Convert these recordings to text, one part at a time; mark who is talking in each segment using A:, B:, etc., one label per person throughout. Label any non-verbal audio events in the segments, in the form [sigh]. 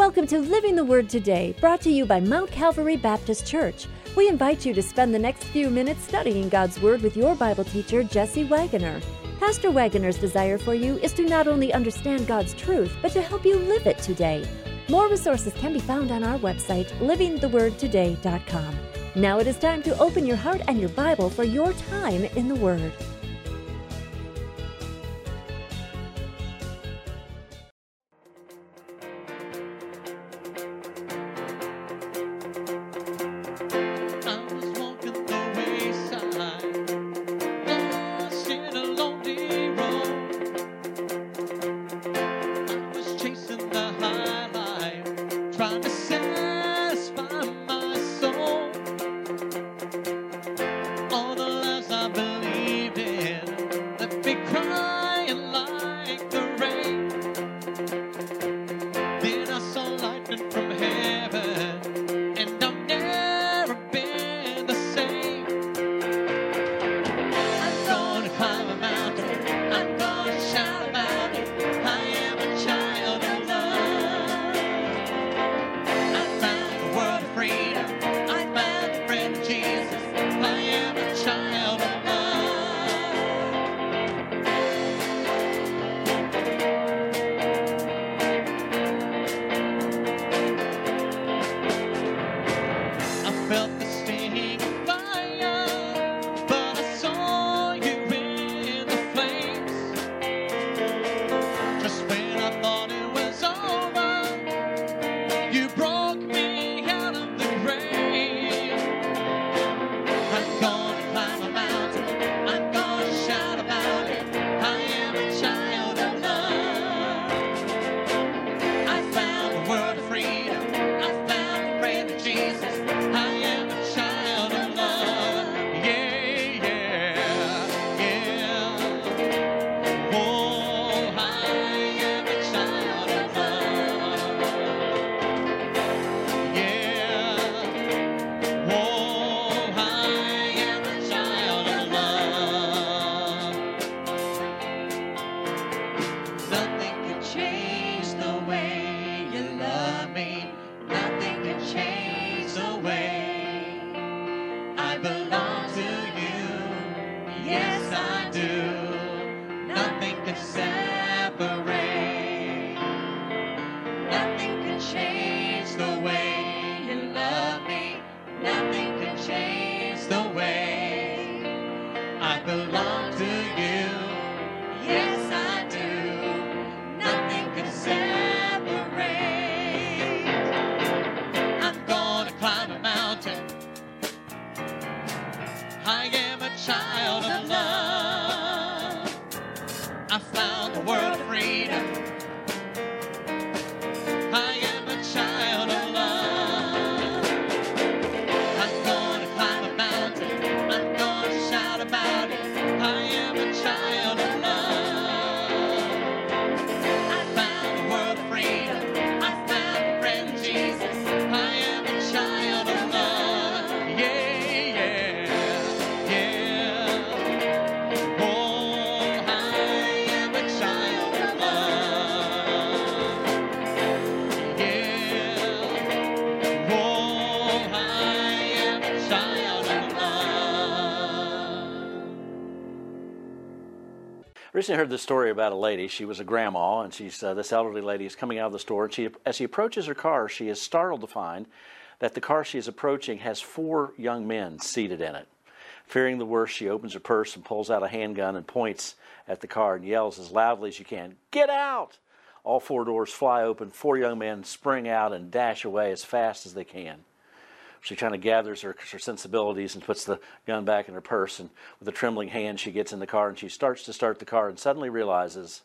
A: Welcome to Living the Word Today, brought to you by Mount Calvary Baptist Church. We invite you to spend the next few minutes studying God's Word with your Bible teacher, Jesse Wagoner. Pastor Wagoner's desire for you is to not only understand God's truth, but to help you live it today. More resources can be found on our website, livingthewordtoday.com. Now it is time to open your heart and your Bible for your time in the Word.
B: I'm Belong
C: Recently heard this story about a lady. She was a grandma, and she's uh, this elderly lady is coming out of the store. And she, as she approaches her car, she is startled to find that the car she is approaching has four young men seated in it. Fearing the worst, she opens her purse and pulls out a handgun and points at the car and yells as loudly as she can, "Get out!" All four doors fly open. Four young men spring out and dash away as fast as they can. She kind of gathers her, her sensibilities and puts the gun back in her purse. And with a trembling hand, she gets in the car and she starts to start the car and suddenly realizes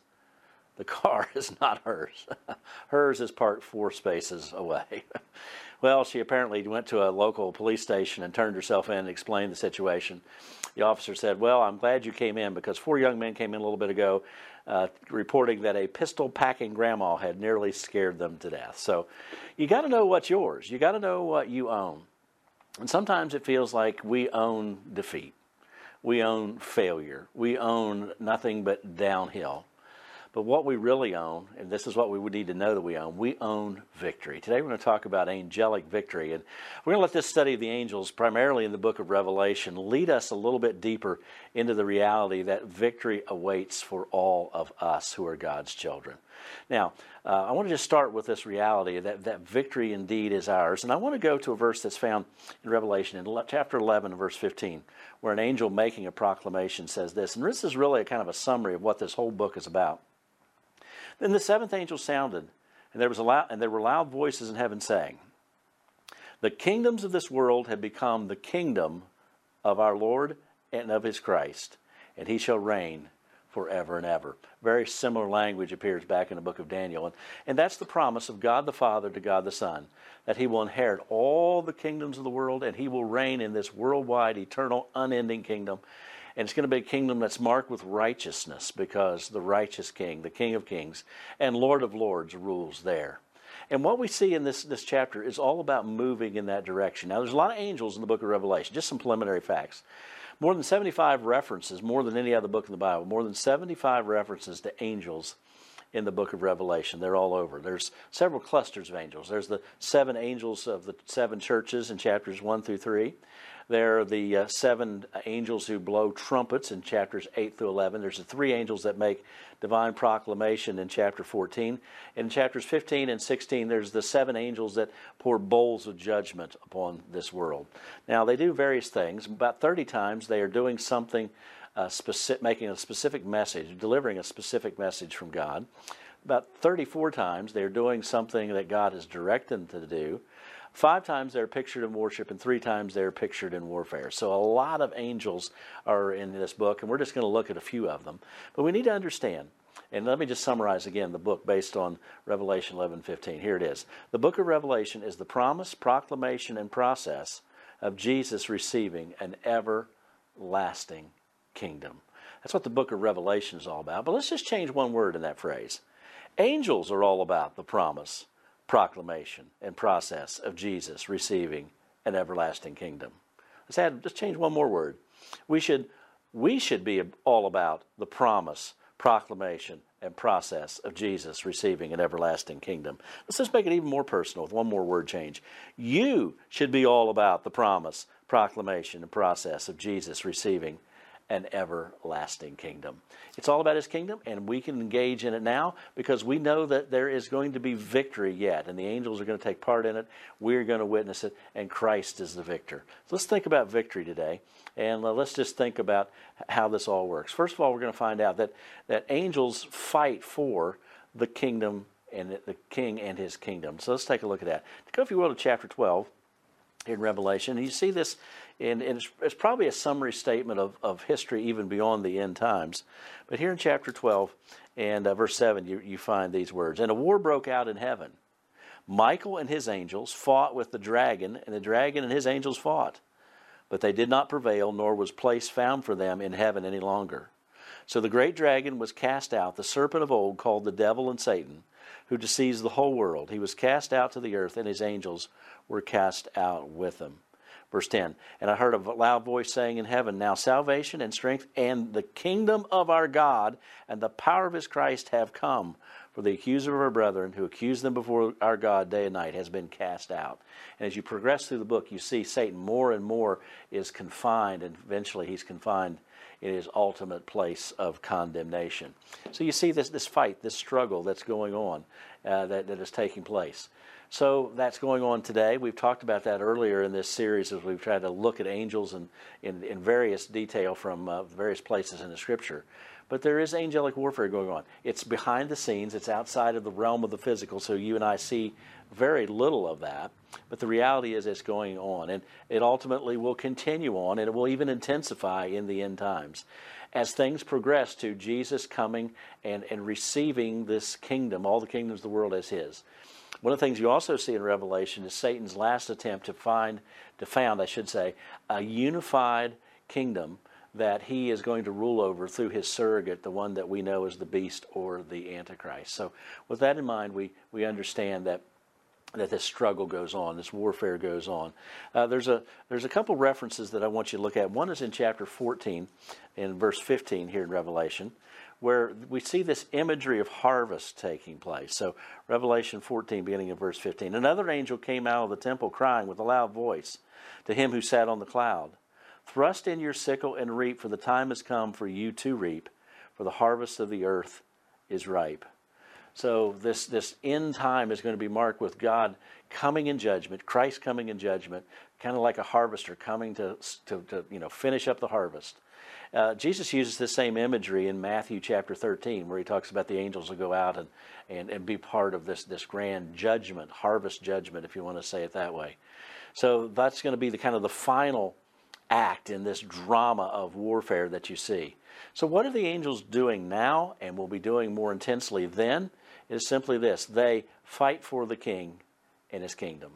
C: the car [laughs] is not hers. [laughs] hers is parked four spaces away. [laughs] well, she apparently went to a local police station and turned herself in and explained the situation. The officer said, Well, I'm glad you came in because four young men came in a little bit ago uh, reporting that a pistol packing grandma had nearly scared them to death. So you got to know what's yours, you got to know what you own. And sometimes it feels like we own defeat, we own failure, we own nothing but downhill. But what we really own, and this is what we would need to know that we own, we own victory. Today we're going to talk about angelic victory. And we're going to let this study of the angels, primarily in the book of Revelation, lead us a little bit deeper into the reality that victory awaits for all of us who are God's children. Now, uh, I want to just start with this reality that, that victory indeed is ours. And I want to go to a verse that's found in Revelation in chapter 11, verse 15, where an angel making a proclamation says this. And this is really a kind of a summary of what this whole book is about. Then the seventh angel sounded, and there was a loud, and there were loud voices in heaven saying, "The kingdoms of this world have become the kingdom of our Lord and of His Christ, and He shall reign forever and ever." Very similar language appears back in the book of Daniel, and, and that's the promise of God the Father to God the Son, that He will inherit all the kingdoms of the world, and He will reign in this worldwide, eternal, unending kingdom and it's going to be a kingdom that's marked with righteousness because the righteous king, the King of Kings and Lord of Lords, rules there. And what we see in this, this chapter is all about moving in that direction. Now, there's a lot of angels in the book of Revelation, just some preliminary facts. More than 75 references, more than any other book in the Bible, more than 75 references to angels in the book of Revelation. They're all over. There's several clusters of angels. There's the seven angels of the seven churches in chapters 1 through 3. There are the uh, seven angels who blow trumpets in chapters 8 through 11. There's the three angels that make divine proclamation in chapter 14. In chapters 15 and 16, there's the seven angels that pour bowls of judgment upon this world. Now, they do various things. About 30 times, they are doing something, uh, specific, making a specific message, delivering a specific message from God. About 34 times, they're doing something that God has directed them to do. Five times they're pictured in worship, and three times they're pictured in warfare. So a lot of angels are in this book, and we're just going to look at a few of them. But we need to understand, and let me just summarize again the book based on Revelation 11:15. Here it is. The book of Revelation is the promise, proclamation, and process of Jesus receiving an everlasting kingdom. That's what the book of Revelation is all about. But let's just change one word in that phrase. Angels are all about the promise, proclamation and process of Jesus receiving an everlasting kingdom. Let's add, just change one more word. We should, we should be all about the promise, proclamation, and process of Jesus receiving an everlasting kingdom. Let's just make it even more personal with one more word change. You should be all about the promise, proclamation, and process of Jesus receiving an everlasting kingdom. It's all about his kingdom, and we can engage in it now because we know that there is going to be victory yet, and the angels are going to take part in it. We're going to witness it, and Christ is the victor. So let's think about victory today, and uh, let's just think about how this all works. First of all, we're going to find out that, that angels fight for the kingdom and the king and his kingdom. So let's take a look at that. Go, if you will, to chapter 12 in Revelation. And you see this, and, it's, it's, probably a summary statement of, of history even beyond the end times. But here in chapter 12 and uh, verse 7, you, you find these words And a war broke out in heaven. Michael and his angels fought with the dragon, and the dragon and his angels fought. But they did not prevail, nor was place found for them in heaven any longer. So the great dragon was cast out, the serpent of old, called the devil and Satan, who deceives the whole world. He was cast out to the earth, and his angels were cast out with him. Verse 10 And I heard a loud voice saying in heaven, Now salvation and strength and the kingdom of our God and the power of his Christ have come. For the accuser of our brethren, who accused them before our God day and night, has been cast out. And as you progress through the book, you see Satan more and more is confined, and eventually he's confined in his ultimate place of condemnation. So you see this, this fight, this struggle that's going on, uh, that, that is taking place. So that's going on today. We've talked about that earlier in this series as we've tried to look at angels in, in, in various detail from uh, various places in the Scripture. But there is angelic warfare going on. It's behind the scenes, it's outside of the realm of the physical, so you and I see very little of that. But the reality is it's going on, and it ultimately will continue on, and it will even intensify in the end times. As things progress to Jesus coming and, and receiving this kingdom, all the kingdoms of the world as His. One of the things you also see in Revelation is Satan's last attempt to find, to found, I should say, a unified kingdom that he is going to rule over through his surrogate, the one that we know as the beast or the Antichrist. So, with that in mind, we, we understand that that this struggle goes on, this warfare goes on. Uh, there's a there's a couple references that I want you to look at. One is in chapter 14, in verse 15 here in Revelation, where we see this imagery of harvest taking place. So, Revelation 14, beginning in verse 15. Another angel came out of the temple crying with a loud voice to him who sat on the cloud Thrust in your sickle and reap, for the time has come for you to reap, for the harvest of the earth is ripe. So this this end time is going to be marked with God coming in judgment, Christ coming in judgment, kind of like a harvester coming to to, to you know finish up the harvest. Uh, Jesus uses the same imagery in Matthew chapter 13, where he talks about the angels will go out and, and, and be part of this, this grand judgment, harvest judgment, if you want to say it that way. So that's going to be the kind of the final act in this drama of warfare that you see. So, what are the angels doing now and will be doing more intensely then? Is simply this they fight for the king and his kingdom.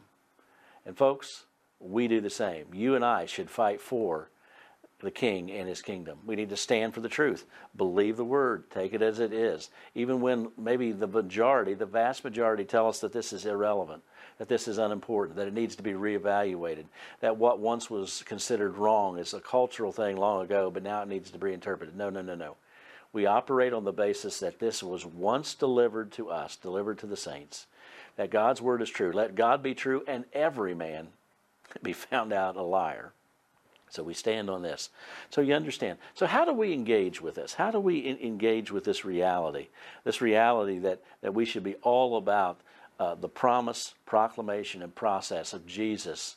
C: And, folks, we do the same. You and I should fight for the king and his kingdom. We need to stand for the truth, believe the word, take it as it is. Even when maybe the majority, the vast majority, tell us that this is irrelevant, that this is unimportant, that it needs to be reevaluated, that what once was considered wrong is a cultural thing long ago, but now it needs to be interpreted. No, no, no, no. We operate on the basis that this was once delivered to us, delivered to the saints, that God's word is true. Let God be true and every man [laughs] be found out a liar. So we stand on this. So you understand. So how do we engage with this? How do we in- engage with this reality? This reality that, that we should be all about uh, the promise, proclamation, and process of Jesus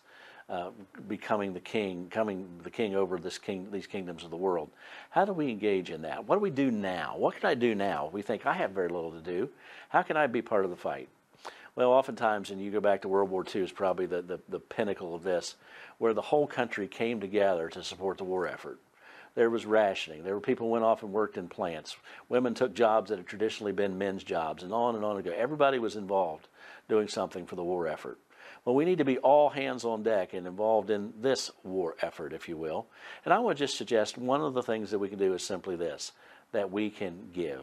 C: uh, becoming the king, coming the king over this king, these kingdoms of the world. How do we engage in that? What do we do now? What can I do now? We think I have very little to do. How can I be part of the fight? Well, oftentimes, and you go back to World War II, is probably the, the, the pinnacle of this where the whole country came together to support the war effort. There was rationing. There were people who went off and worked in plants. Women took jobs that had traditionally been men's jobs, and on and on and go. Everybody was involved doing something for the war effort. Well, we need to be all hands on deck and involved in this war effort, if you will. And I would just suggest one of the things that we can do is simply this that we can give.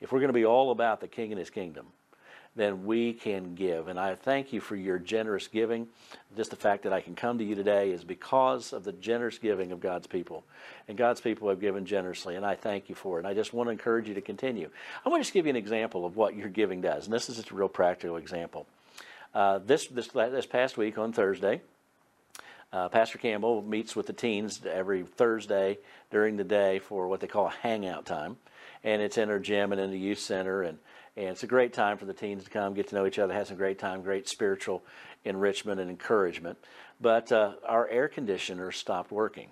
C: If we're going to be all about the king and his kingdom, then we can give. And I thank you for your generous giving. Just the fact that I can come to you today is because of the generous giving of God's people. And God's people have given generously, and I thank you for it. And I just want to encourage you to continue. I want to just give you an example of what your giving does. And this is just a real practical example. Uh, this, this, this past week on Thursday, uh, Pastor Campbell meets with the teens every Thursday during the day for what they call a hangout time. And it's in our gym and in the youth center. And and it's a great time for the teens to come, get to know each other, have some great time, great spiritual enrichment and encouragement. But uh, our air conditioner stopped working.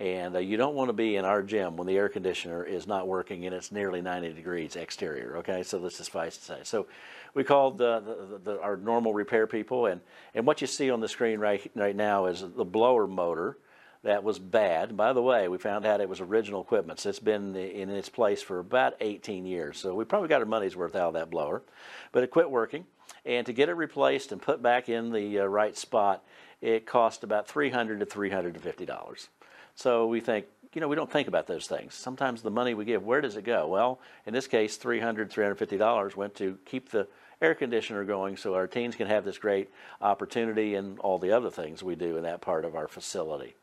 C: And uh, you don't want to be in our gym when the air conditioner is not working and it's nearly 90 degrees exterior. Okay, so this is suffice to say. So we called the, the, the, our normal repair people, and, and what you see on the screen right, right now is the blower motor that was bad. By the way, we found out it was original equipment, so it's been in its place for about 18 years. So we probably got our money's worth out of that blower, but it quit working. And to get it replaced and put back in the uh, right spot, it cost about 300 to 350 dollars. So we think, you know, we don't think about those things. Sometimes the money we give, where does it go? Well, in this case, 300 350 dollars went to keep the air conditioner going so our teens can have this great opportunity and all the other things we do in that part of our facility.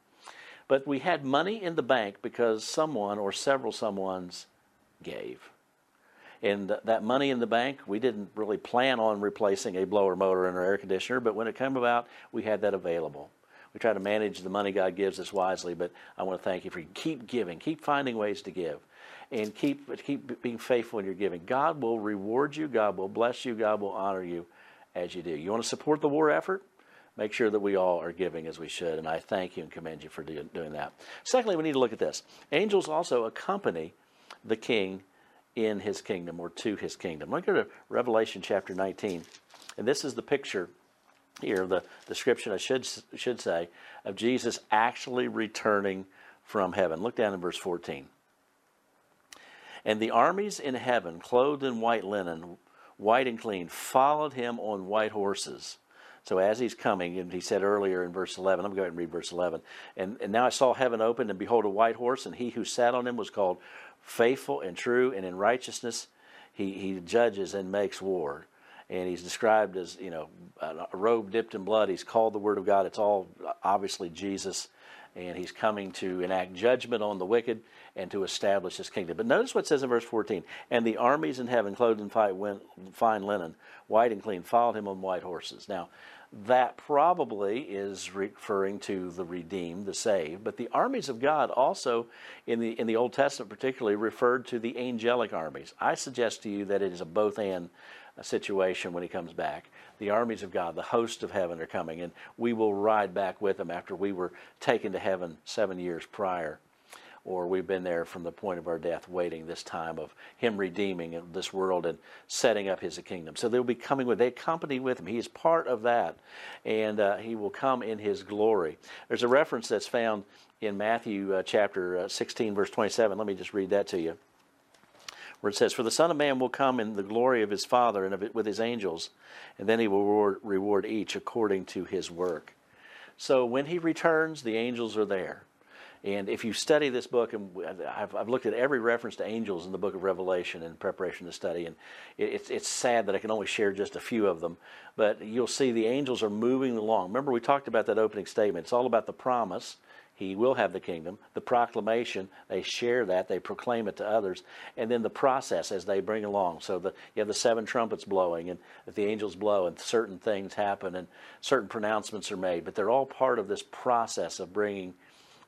C: But we had money in the bank because someone or several someones gave. And that money in the bank, we didn't really plan on replacing a blower motor in our air conditioner, but when it came about, we had that available. We try to manage the money God gives us wisely, but I want to thank you for keep giving, keep finding ways to give, and keep keep being faithful in your giving. God will reward you, God will bless you, God will honor you as you do. You want to support the war effort? Make sure that we all are giving as we should. And I thank you and commend you for do, doing that. Secondly, we need to look at this. Angels also accompany the king in his kingdom or to his kingdom. Look at Revelation chapter 19. And this is the picture here, the description I should, should say, of Jesus actually returning from heaven. Look down in verse 14. And the armies in heaven, clothed in white linen, white and clean, followed him on white horses so as he's coming, and he said earlier in verse 11, I'm going to go ahead and read verse 11. And, and now I saw heaven opened, and behold, a white horse, and he who sat on him was called faithful and true, and in righteousness he, he judges and makes war. and he's described as you know a robe dipped in blood. He's called the Word of God. It's all obviously Jesus, and he's coming to enact judgment on the wicked and to establish his kingdom. But notice what it says in verse 14: "And the armies in heaven, clothed in fine linen, white and clean, followed him on white horses." Now. That probably is referring to the redeemed, the saved, but the armies of God also, in the in the Old Testament particularly, referred to the angelic armies. I suggest to you that it is a both and situation when he comes back. The armies of God, the hosts of heaven are coming, and we will ride back with them after we were taken to heaven seven years prior. Or we've been there from the point of our death, waiting this time of Him redeeming this world and setting up His kingdom. So they'll be coming with, they accompany with Him. He is part of that, and uh, He will come in His glory. There's a reference that's found in Matthew uh, chapter uh, 16, verse 27. Let me just read that to you where it says, For the Son of Man will come in the glory of his Father and of it with his angels, and then he will reward, reward each according to his work. So when he returns, the angels are there. And if you study this book, and I've, I've, looked at every reference to angels in the book of Revelation in preparation to study, and it's, it's sad that I can only share just a few of them, but you'll see the angels are moving along. Remember, we talked about that opening statement. It's all about the promise he will have the kingdom. The proclamation, they share that, they proclaim it to others, and then the process as they bring along. So the, you have the seven trumpets blowing, and the angels blow, and certain things happen, and certain pronouncements are made. But they're all part of this process of bringing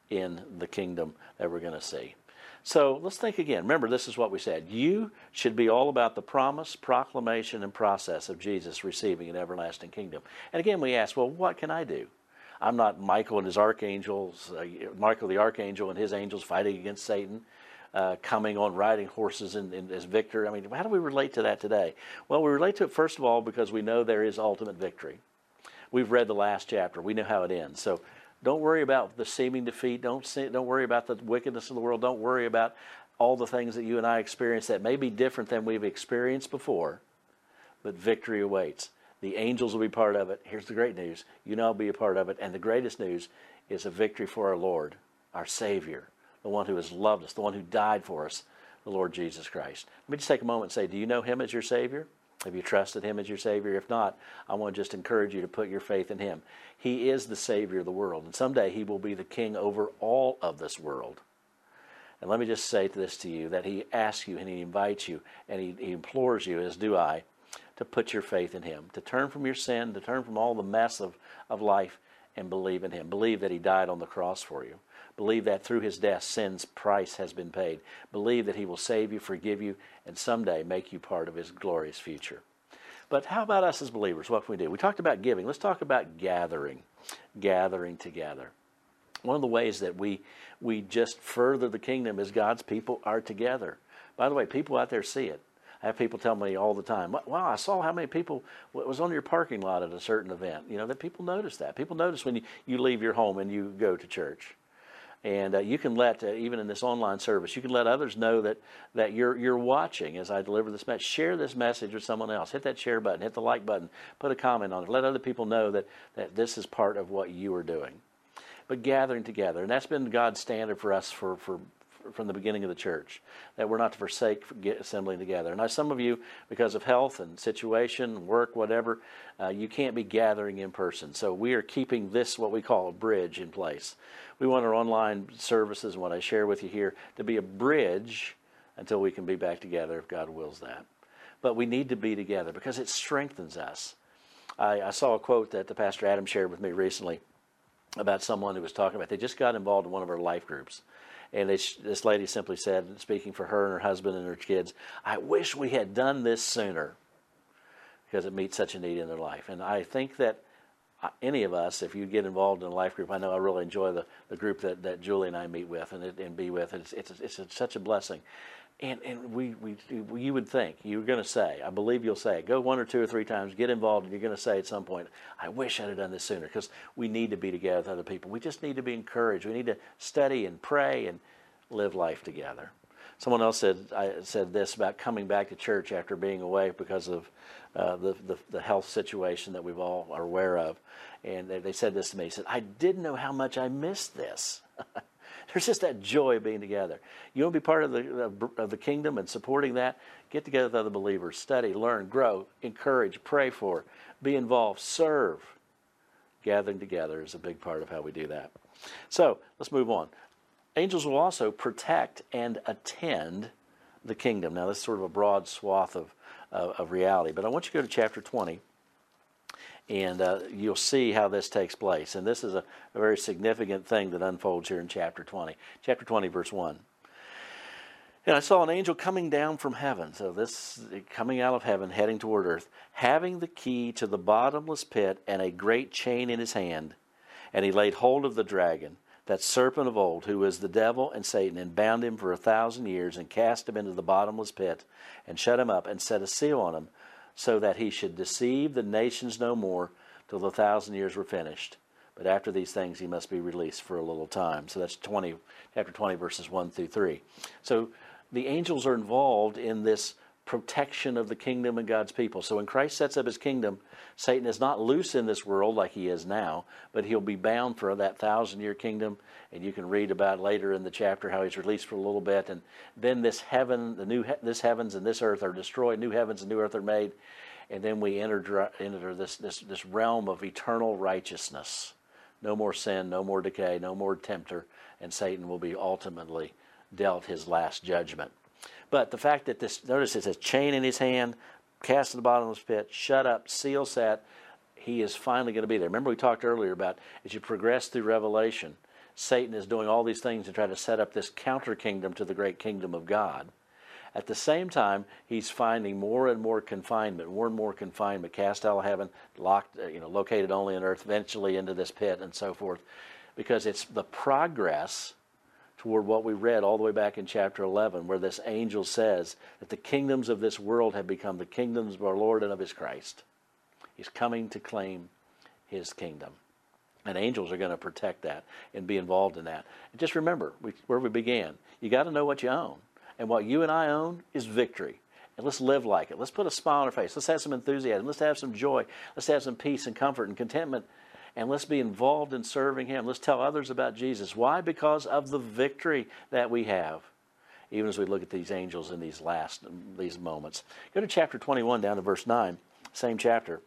C: in the kingdom that we're going to see. So let's think again. Remember, this is what we said. You should be all about the promise, proclamation, and process of Jesus receiving an everlasting kingdom. And again, we ask, well, what can I do? I'm not Michael and his archangels, uh, Michael the archangel and his angels fighting against Satan, uh, coming on riding horses in, as victor. I mean, how do we relate to that today? Well, we relate to it first of all because we know there is ultimate victory. We've read the last chapter. We know how it ends. So don't worry about the seeming defeat. Don't see, don't worry about the wickedness of the world. Don't worry about all the things that you and I experience that may be different than we've experienced before, but victory awaits. The angels will be part of it. Here's the great news. You now be a part of it. And the greatest news is a victory for our Lord, our Savior, the one who has loved us, the one who died for us, the Lord Jesus Christ. Let me just take a moment and say, do you know Him as your Savior? Have you trusted Him as your Savior? If not, I want to just encourage you to put your faith in Him. He is the Savior of the world, and someday He will be the King over all of this world. And let me just say this to you that He asks you and He invites you and He, he implores you, as do I, to put your faith in Him, to turn from your sin, to turn from all the mess of, of life and believe in Him. Believe that He died on the cross for you. Believe that through His death, sin's price has been paid. Believe that He will save you, forgive you, and someday make you part of His glorious future. But how about us as believers? What can we do? We talked about giving. Let's talk about gathering, gathering together. One of the ways that we we just further the kingdom is God's people are together. By the way, people out there see it. I have people tell me all the time, "Wow, I saw how many people was on your parking lot at a certain event." You know that people notice that. People notice when you, you leave your home and you go to church, and uh, you can let uh, even in this online service, you can let others know that that you're you're watching as I deliver this message. Share this message with someone else. Hit that share button. Hit the like button. Put a comment on it. Let other people know that that this is part of what you are doing but gathering together. And that's been God's standard for us for, for from the beginning of the church that we're not to forsake assembling together. Now, some of you, because of health and situation, work, whatever, uh, you can't be gathering in person. So we are keeping this what we call a bridge in place. We want our online services and what I share with you here to be a bridge until we can be back together if God wills that. But we need to be together because it strengthens us. I, I saw a quote that the Pastor Adam shared with me recently about someone who was talking about they just got involved in one of our life groups and this lady simply said, speaking for her and her husband and her kids, I wish we had done this sooner because it meets such a need in their life. And I think that any of us, if you get involved in a life group, I know I really enjoy the, the group that, that Julie and I meet with and, and be with. It's, it's, it's, it's such a blessing. And, and we, we, you would think, you're going to say, I believe you'll say, go one or two or three times, get involved, and you're going to say at some point, I wish I'd have done this sooner, because we need to be together with other people. We just need to be encouraged. We need to study and pray and live life together. Someone else said, I said this about coming back to church after being away because of uh, the, the, the, health situation that we've all are aware of. And they, they said this to me. He said, I didn't know how much I missed this. [laughs] There's just that joy of being together. You want to be part of the, of the kingdom and supporting that? Get together with other believers, study, learn, grow, encourage, pray for, be involved, serve. Gathering together is a big part of how we do that. So let's move on. Angels will also protect and attend the kingdom. Now, this is sort of a broad swath of, uh, of reality, but I want you to go to chapter 20 and uh, you'll see how this takes place. And this is a, a, very significant thing that unfolds here in chapter 20. Chapter 20, verse 1. And I saw an angel coming down from heaven, so this coming out of heaven, heading toward earth, having the key to the bottomless pit and a great chain in his hand. And he laid hold of the dragon, that serpent of old, who is the devil and Satan, and bound him for a thousand years, and cast him into the bottomless pit, and shut him up, and set a seal on him so that he should deceive the nations no more till the thousand years were finished. But after these things, he must be released for a little time. So that's 20, chapter 20, verses 1 through 3. So the angels are involved in this protection of the kingdom and God's people. So when Christ sets up his kingdom, Satan is not loose in this world like he is now, but he'll be bound for that thousand year kingdom. And you can read about later in the chapter how he's released for a little bit. And then this heaven, the new this heavens and this earth are destroyed, new heavens and new earth are made. And then we enter, enter this, this, this realm of eternal righteousness. No more sin, no more decay, no more tempter, and Satan will be ultimately dealt his last judgment. But the fact that this, notice it says chain in his hand, cast in the bottomless pit, shut up, seal set, he is finally going to be there. Remember, we talked earlier about as you progress through Revelation, Satan is doing all these things to try to set up this counter kingdom to the great kingdom of God. At the same time, he's finding more and more confinement, more and more confinement, cast out of heaven, locked, uh, you know, located only on earth, eventually into this pit, and so forth, because it's the progress toward what we read all the way back in chapter 11, where this angel says that the kingdoms of this world have become the kingdoms of our Lord and of his Christ. He's coming to claim his kingdom. And angels are going to protect that and be involved in that. And just remember we, where we began. You got to know what you own. And what you and I own is victory. And let's live like it. Let's put a smile on our face. Let's have some enthusiasm. Let's have some joy. Let's have some peace and comfort and contentment and let's be involved in serving Him. Let's tell others about Jesus. Why? Because of the victory that we have. Even as we look at these angels in these last these moments. Go to chapter 21 down to verse 9, same chapter.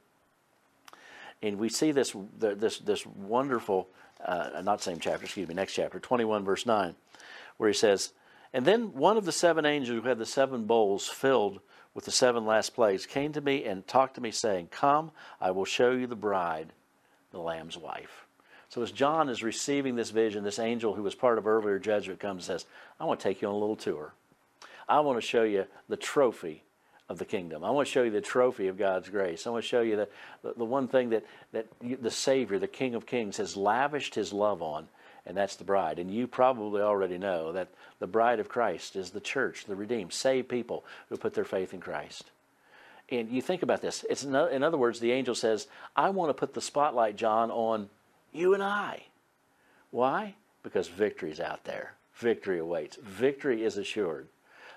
C: And we see this this this wonderful uh, not same chapter, excuse me, next chapter, 21 verse 9, where he says, And then one of the seven angels who had the seven bowls filled with the seven last plagues came to me and talked to me, saying, Come, I will show you the bride, the Lamb's wife. So as John is receiving this vision, this angel who was part of earlier judgment comes and says, I want to take you on a little tour. I want to show you the trophy of the kingdom. I want to show you the trophy of God's grace. I want to show you the, the, the one thing that, that you, the Savior, the King of Kings, has lavished his love on, and that's the bride. And you probably already know that the bride of Christ is the church, the redeemed, saved people who put their faith in Christ. And you think about this. It's in other words, the angel says, I want to put the spotlight, John, on you and I. Why? Because victory's out there. Victory awaits. Victory is assured.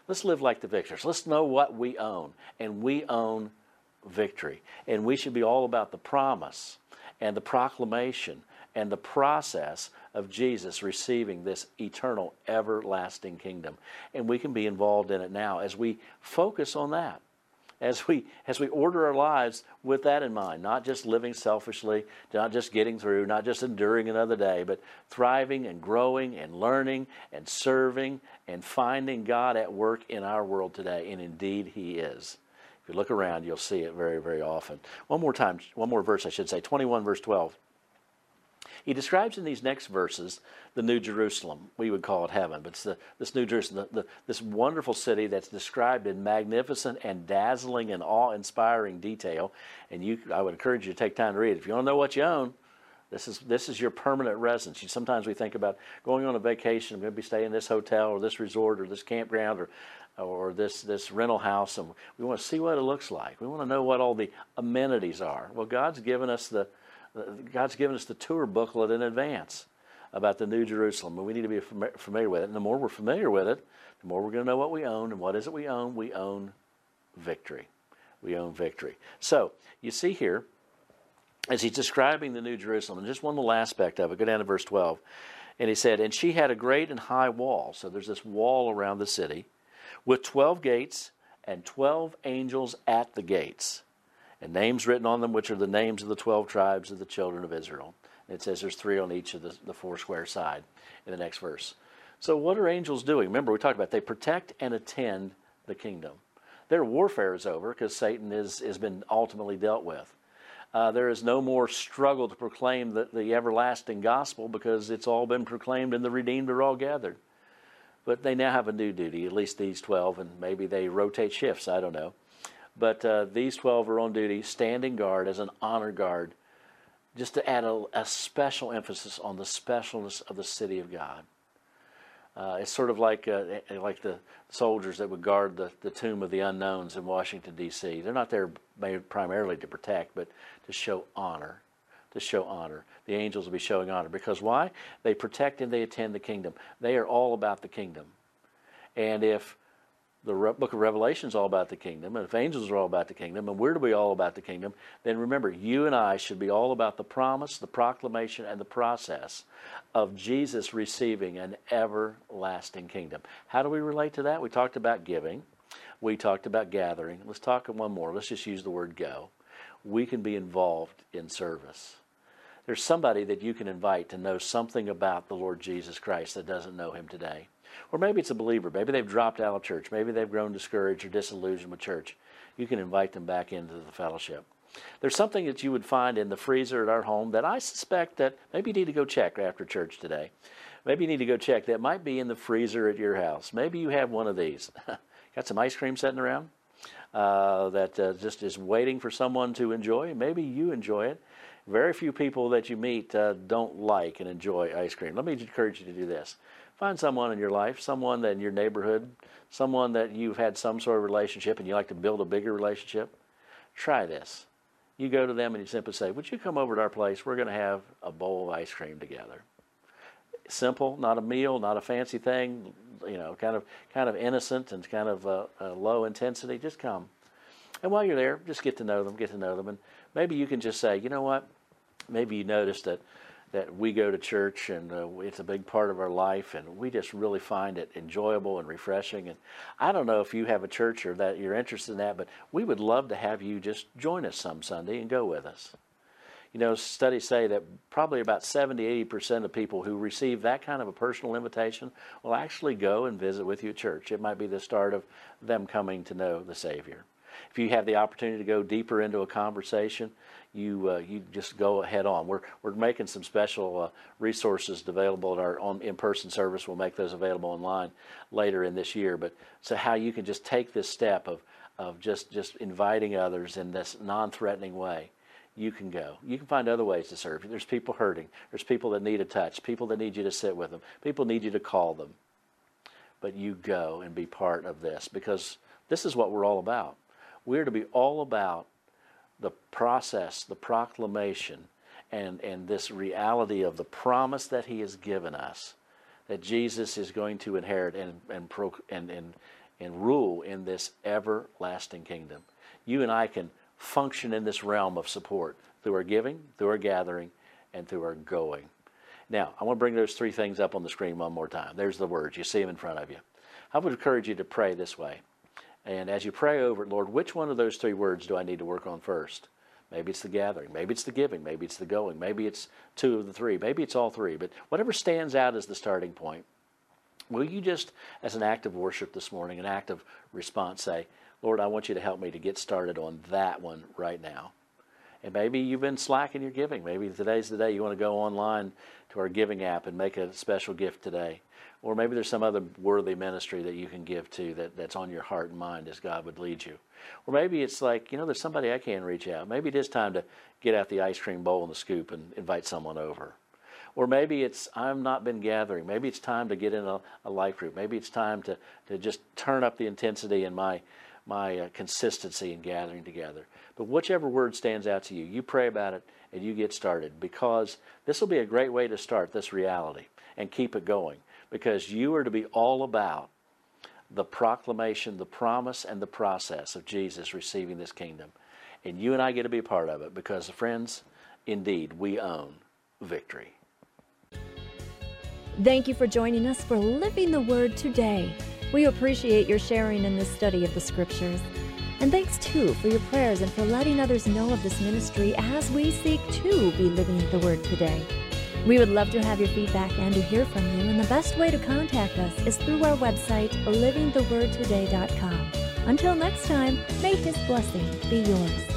C: Let's live like the victors. Let's know what we own. And we own victory. And we should be all about the promise and the proclamation and the process of Jesus receiving this eternal, everlasting kingdom. And we can be involved in it now as we focus on that as we as we order our lives with that in mind, not just living selfishly, not just getting through, not just enduring another day, but thriving and growing and learning and serving and finding God at work in our world today. And indeed He is. If you look around, you'll see it very, very often. One more time, one more verse, I should say, 21 verse 12. He describes in these next verses the New Jerusalem. We would call it heaven, but it's the, this New Jerusalem, the, the, this wonderful city that's described in magnificent and dazzling and awe-inspiring detail. And you, I would encourage you to take time to read it. If you want to know what you own, this is this is your permanent residence. You, sometimes we think about going on a vacation. I'm going to be staying in this hotel or this resort or this campground or or this this rental house, and we want to see what it looks like. We want to know what all the amenities are. Well, God's given us the God's given us the tour booklet in advance about the New Jerusalem, and we need to be familiar with it. And the more we're familiar with it, the more we're going to know what we own. And what is it we own? We own victory. We own victory. So you see here, as he's describing the New Jerusalem, and just one little aspect of it, go down to verse 12. And he said, And she had a great and high wall. So there's this wall around the city with 12 gates and 12 angels at the gates, and names written on them, which are the names of the 12 tribes of the children of Israel. And it says there's three on each of the, the four square side in the next verse. So, what are angels doing? Remember, we talked about they protect and attend the kingdom. Their warfare is over because Satan is, has been ultimately dealt with. Uh, there is no more struggle to proclaim the, the everlasting gospel because it's all been proclaimed and the redeemed are all gathered. But they now have a new duty, at least these 12, and maybe they rotate shifts, I don't know. But uh, these 12 are on duty, standing guard as an honor guard, just to add a, a special emphasis on the specialness of the city of God. Uh, it's sort of like uh, like the soldiers that would guard the, the tomb of the unknowns in Washington D.C. They're not there primarily to protect, but to show honor. To show honor, the angels will be showing honor because why? They protect and they attend the kingdom. They are all about the kingdom, and if the book of Revelation is all about the kingdom, and if angels are all about the kingdom, and we're to be all about the kingdom, then remember, you and I should be all about the promise, the proclamation, and the process of Jesus receiving an everlasting kingdom. How do we relate to that? We talked about giving, we talked about gathering. Let's talk one more. Let's just use the word go. We can be involved in service. There's somebody that you can invite to know something about the Lord Jesus Christ that doesn't know him today. Or maybe it's a believer. Maybe they've dropped out of church. Maybe they've grown discouraged or disillusioned with church. You can invite them back into the fellowship. There's something that you would find in the freezer at our home that I suspect that maybe you need to go check after church today. Maybe you need to go check. That might be in the freezer at your house. Maybe you have one of these. [laughs] Got some ice cream sitting around uh, that uh, just is waiting for someone to enjoy. Maybe you enjoy it. Very few people that you meet uh, don't like and enjoy ice cream. Let me encourage you to do this. Find someone in your life, someone that in your neighborhood, someone that you've had some sort of relationship and you like to build a bigger relationship. Try this. You go to them and you simply say, Would you come over to our place? We're going to have a bowl of ice cream together. Simple, not a meal, not a fancy thing, you know, kind of kind of innocent and kind of uh, uh, low intensity. Just come. And while you're there, just get to know them, get to know them. And maybe you can just say, you know what? Maybe you notice that that we go to church and uh, it's a big part of our life and we just really find it enjoyable and refreshing and i don't know if you have a church or that you're interested in that but we would love to have you just join us some sunday and go with us. You know studies say that probably about 70 80% of people who receive that kind of a personal invitation will actually go and visit with you at church. It might be the start of them coming to know the savior if you have the opportunity to go deeper into a conversation, you uh, you just go head on. We're we're making some special uh, resources available at our on in-person service. We'll make those available online later in this year. But so how you can just take this step of of just just inviting others in this non-threatening way. You can go. You can find other ways to serve. There's people hurting. There's people that need a touch. People that need you to sit with them. People need you to call them. But you go and be part of this because this is what we're all about. We're to be all about the process, the proclamation, and, and this reality of the promise that He has given us that Jesus is going to inherit and, and, pro, and, and, and rule in this everlasting kingdom. You and I can function in this realm of support through our giving, through our gathering, and through our going. Now, I want to bring those three things up on the screen one more time. There's the words. You see them in front of you. I would encourage you to pray this way. And as you pray over it, Lord, which one of those three words do I need to work on first? Maybe it's the gathering. Maybe it's the giving. Maybe it's the going. Maybe it's two of the three. Maybe it's all three. But whatever stands out as the starting point, will you just, as an act of worship this morning, an act of response, say, Lord, I want you to help me to get started on that one right now. And maybe you've been slacking your giving. Maybe today's the day you want to go online to our giving app and make a special gift today. Or maybe there's some other worthy ministry that you can give to that, that's on your heart and mind as God would lead you. Or maybe it's like, you know, there's somebody I can reach out. Maybe it is time to get out the ice cream bowl and the scoop and invite someone over. Or maybe it's, I've not been gathering. Maybe it's time to get in a, a life group. Maybe it's time to, to just turn up the intensity and my, my uh, consistency in gathering together. But whichever word stands out to you, you pray about it and you get started because this will be a great way to start this reality and keep it going because you are to be all about the proclamation, the promise, and the process of Jesus receiving this kingdom. And you and I get to be a part of it because, friends, indeed, we own victory.
A: Thank you for joining us for Living the Word today. We appreciate your sharing in this study of the Scriptures. And thanks too for your prayers and for letting others know of this ministry as we seek to be living the Word today. We would love to have your feedback and to hear from you, and the best way to contact us is through our website, livingthewordtoday.com. Until next time, may His blessing be yours.